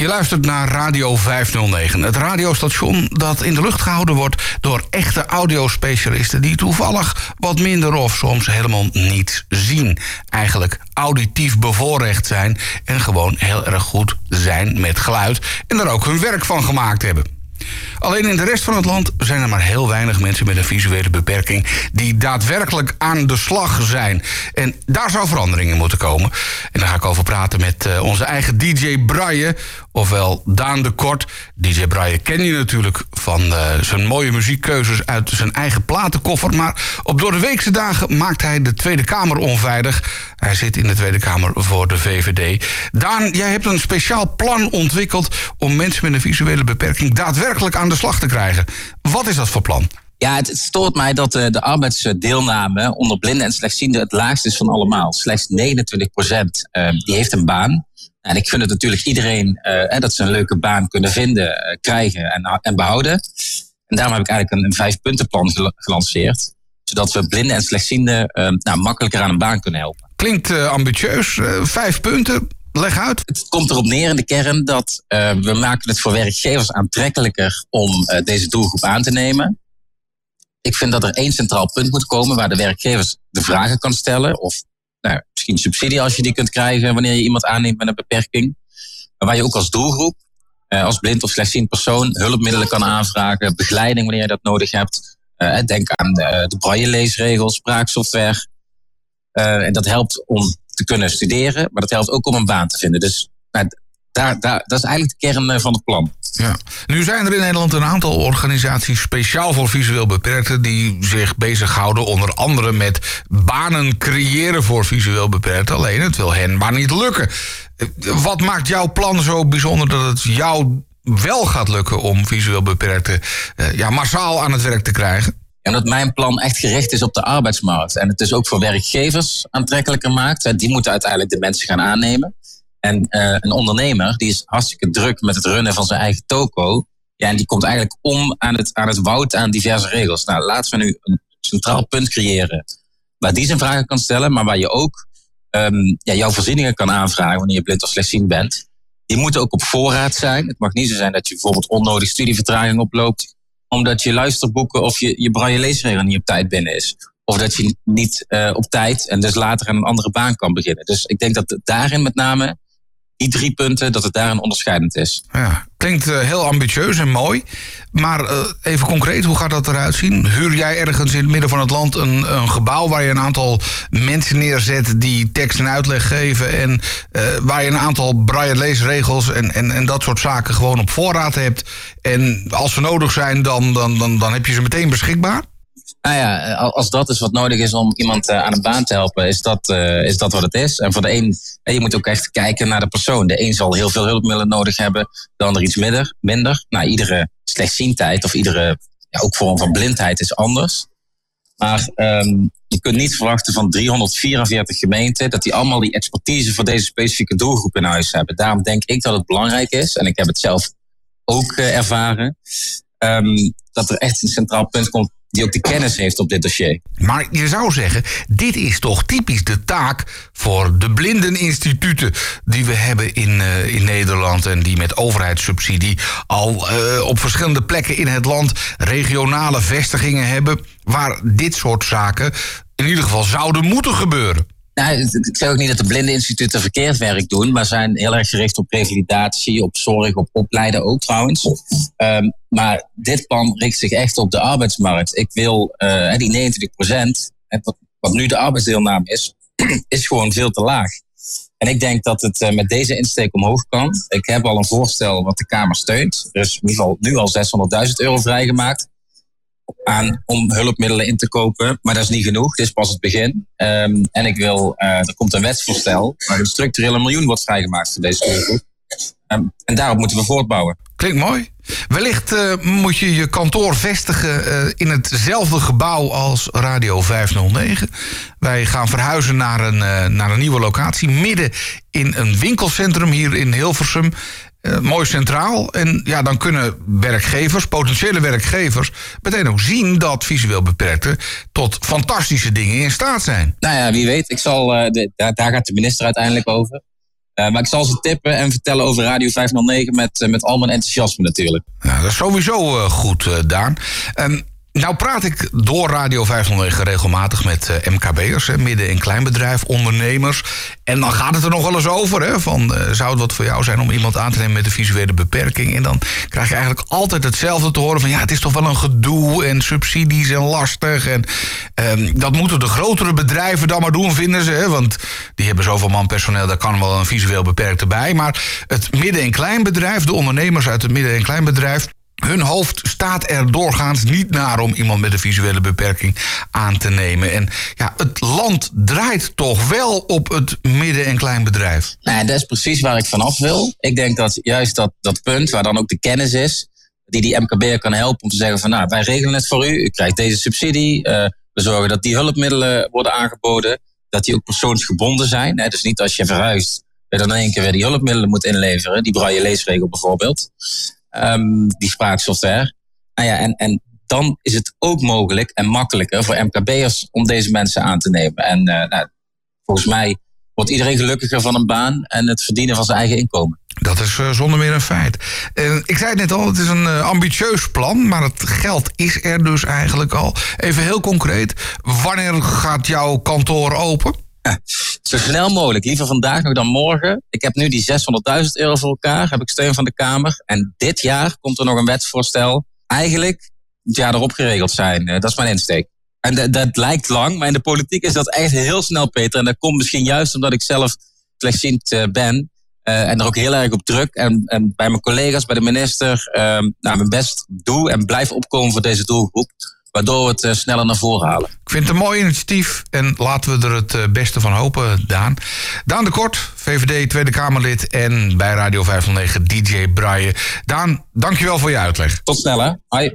Je luistert naar Radio 509, het radiostation dat in de lucht gehouden wordt door echte audiospecialisten die toevallig wat minder of soms helemaal niet zien. Eigenlijk auditief bevoorrecht zijn en gewoon heel erg goed zijn met geluid en er ook hun werk van gemaakt hebben. Alleen in de rest van het land zijn er maar heel weinig mensen met een visuele beperking die daadwerkelijk aan de slag zijn. En daar zou verandering in moeten komen. Ga ik over praten met eh, onze eigen DJ Braille, ofwel Daan de Kort. DJ Braille ken je natuurlijk van uh, zijn mooie muziekkeuzes uit zijn eigen platenkoffer. Maar op door de weekse dagen maakt hij de Tweede Kamer onveilig. Hij zit in de Tweede Kamer voor de VVD. Daan, jij hebt een speciaal plan ontwikkeld om mensen met een visuele beperking daadwerkelijk aan de slag te krijgen. Wat is dat voor plan? Ja, het, stoort mij dat de, de arbeidsdeelname onder blinden en slechtzienden het laagst is van allemaal. Slechts 29 procent uh, die heeft een baan. En ik vind het natuurlijk iedereen uh, dat ze een leuke baan kunnen vinden, krijgen en, en behouden. En daarom heb ik eigenlijk een, een vijf-puntenplan gelanceerd. Zodat we blinden en slechtzienden nou, makkelijker aan een baan kunnen helpen. Klinkt ambitieus. vijf punten. Leg uit. Het komt erop neer in de kern dat we maken het voor werkgevers aantrekkelijker om deze doelgroep aan te nemen. Ik vind dat er één centraal punt moet komen waar de werkgevers de vragen kan stellen. Of nou, misschien subsidie als je die kunt krijgen wanneer je iemand aanneemt met een beperking. Maar waar je ook als doelgroep, uh, als blind of slechtziend persoon, hulpmiddelen kan aanvragen, begeleiding wanneer je dat nodig hebt. denk aan de, de braille-leesregels, spraaksoftware. en dat helpt om te kunnen studeren, maar dat helpt ook om een baan te vinden. Dus nou, daar, daar, dat is eigenlijk de kern eh, van het plan. Ja. Nu zijn er in Nederland een aantal organisaties speciaal voor visueel beperkten die zich bezighouden onder andere met banen creëren voor visueel beperkten. Alleen het wil hen maar niet lukken. Wat maakt jouw plan zo bijzonder dat het jou wel gaat lukken om visueel beperkten uh, ja, massaal aan het werk te krijgen? En dat mijn plan echt gericht is op de arbeidsmarkt. En het dus ook voor werkgevers aantrekkelijker maakt. Die moeten uiteindelijk de mensen gaan aannemen. En uh, een ondernemer die is hartstikke druk met het runnen van zijn eigen toko. Ja, en die komt eigenlijk om aan het, aan het woud aan diverse regels. Nou, laten we nu een centraal punt creëren waar die zijn vragen kan stellen, maar waar je ook um, ja, jouw voorzieningen kan aanvragen wanneer je blind of slechtziend bent. Die moeten ook op voorraad zijn. Het mag niet zo zijn dat je bijvoorbeeld onnodig studievertraging oploopt omdat je luisterboeken of je, je braille leesregel niet op tijd binnen is. Of dat je niet uh, op tijd en dus later aan een andere baan kan beginnen. Dus ik denk dat daarin met name die drie punten, dat het daarin onderscheidend is. Ja, klinkt uh, heel ambitieus en mooi. Maar uh, even concreet, hoe gaat dat eruit zien? Huur jij ergens in het midden van het land een, een gebouw waar je een aantal mensen neerzet die tekst en uitleg geven en uh, waar je een aantal braille leesregels en, en, en dat soort zaken gewoon op voorraad hebt. En als ze nodig zijn, dan, dan, dan, dan heb je ze meteen beschikbaar? Nou ja, als dat is wat nodig is om iemand aan een baan te helpen, is dat, uh, is dat wat het is. En voor de een, je moet ook echt kijken naar de persoon. De een zal heel veel hulpmiddelen nodig hebben, de ander iets minder. minder. Nou, iedere slechtziendheid of iedere ja, ook vorm van blindheid is anders. Maar um, je kunt niet verwachten van 344 gemeenten dat die allemaal die expertise voor deze specifieke doelgroep in huis hebben. Daarom denk ik dat het belangrijk is, en ik heb het zelf ook ervaren, um, dat er echt een centraal punt komt die ook de kennis heeft op dit dossier. Maar je zou zeggen, dit is toch typisch de taak voor de blindeninstituten die we hebben in, uh, in Nederland en die met overheidssubsidie al uh, op verschillende plekken in het land regionale vestigingen hebben waar dit soort zaken in ieder geval zouden moeten gebeuren. Nou, ik zeg ook niet dat de blinde instituten verkeerd werk doen, maar zijn heel erg gericht op revalidatie, op zorg, op opleiden ook trouwens. Um, maar dit plan richt zich echt op de arbeidsmarkt. Ik wil uh, die 29 procent, wat, nu de arbeidsdeelname is, is gewoon veel te laag. En ik denk dat het uh, met deze insteek omhoog kan. Ik heb al een voorstel wat de Kamer steunt. Dus in ieder geval nu al 600.000 euro vrijgemaakt aan om hulpmiddelen in te kopen. Maar dat is niet genoeg. Dit is pas het begin. Um, en ik wil, uh, er komt een wetsvoorstel waar een structurele miljoen wordt vrijgemaakt voor deze doelgroep. Um, en daarop moeten we voortbouwen. Klinkt mooi. Wellicht uh, moet je je kantoor vestigen uh, in hetzelfde gebouw als Radio 509. Wij gaan verhuizen naar een, uh, naar een nieuwe locatie. Midden in een winkelcentrum hier in Hilversum. Mooi centraal. En ja, dan kunnen werkgevers, potentiële werkgevers, meteen ook zien dat visueel beperkten tot fantastische dingen in staat zijn. Nou ja, wie weet. Ik zal, daar, gaat de minister uiteindelijk over. Maar ik zal ze tippen en vertellen over Radio 509 met, met al mijn enthousiasme natuurlijk. Ja, dat is sowieso goed, Daan. Um, nou praat ik door Radio 509 regelmatig met uh, MKB'ers, midden- en kleinbedrijf, ondernemers. En dan gaat het er nog wel eens over, hè, van uh, zou het wat voor jou zijn om iemand aan te nemen met een visuele beperking? En dan krijg je eigenlijk altijd hetzelfde te horen van ja, het is toch wel een gedoe en subsidies en lastig. En uh, dat moeten de grotere bedrijven dan maar doen, vinden ze. Hè, want die hebben zoveel man personeel, daar kan wel een visueel beperkte bij. Maar het midden- en kleinbedrijf, de ondernemers uit het midden- en kleinbedrijf hun hoofd staat er doorgaans niet naar om iemand met een visuele beperking aan te nemen. En ja, het land draait toch wel op het midden- en kleinbedrijf. Nou, dat is precies waar ik vanaf wil. Ik denk dat juist dat, dat punt, waar dan ook de kennis is, die die MKB kan helpen om te zeggen van nou, wij regelen het voor u, u krijgt deze subsidie, uh, we zorgen dat die hulpmiddelen worden aangeboden, dat die ook persoonsgebonden zijn. Dus niet als je verhuist, je dan in één keer weer die hulpmiddelen moet inleveren, die braille leesregel bijvoorbeeld um, die spraaksoftware. Nou ja, en, en dan is het ook mogelijk en makkelijker voor MKB'ers om deze mensen aan te nemen. En uh, nou, volgens mij wordt iedereen gelukkiger van een baan en het verdienen van zijn eigen inkomen. Dat is uh, zonder meer een feit. Uh, ik zei het net al, het is een uh, ambitieus plan, maar het geld is er dus eigenlijk al. Even heel concreet, wanneer gaat jouw kantoor open? Zo snel mogelijk. Liever vandaag nog dan morgen. Ik heb nu die 600.000 euro voor elkaar. Heb ik steun van de Kamer. En dit jaar komt er nog een wetsvoorstel. Eigenlijk het jaar erop geregeld zijn. Dat is mijn insteek. En dat, lijkt lang, maar in de politiek is dat echt heel snel, Peter. En dat komt misschien juist omdat ik zelf slechtziend ben. Uh, en er ook heel erg op druk. En, en bij mijn collega's, bij de minister, uh, nou, mijn best doe en blijf opkomen voor deze doelgroep waardoor we het uh, sneller naar voren halen. Ik vind het een mooi initiatief en laten we er het uh, beste van hopen, Daan. Daan de Kort, VVD Tweede Kamerlid en bij Radio 509 DJ Braille. Daan, dankjewel voor je uitleg. Tot sneller. Hoi.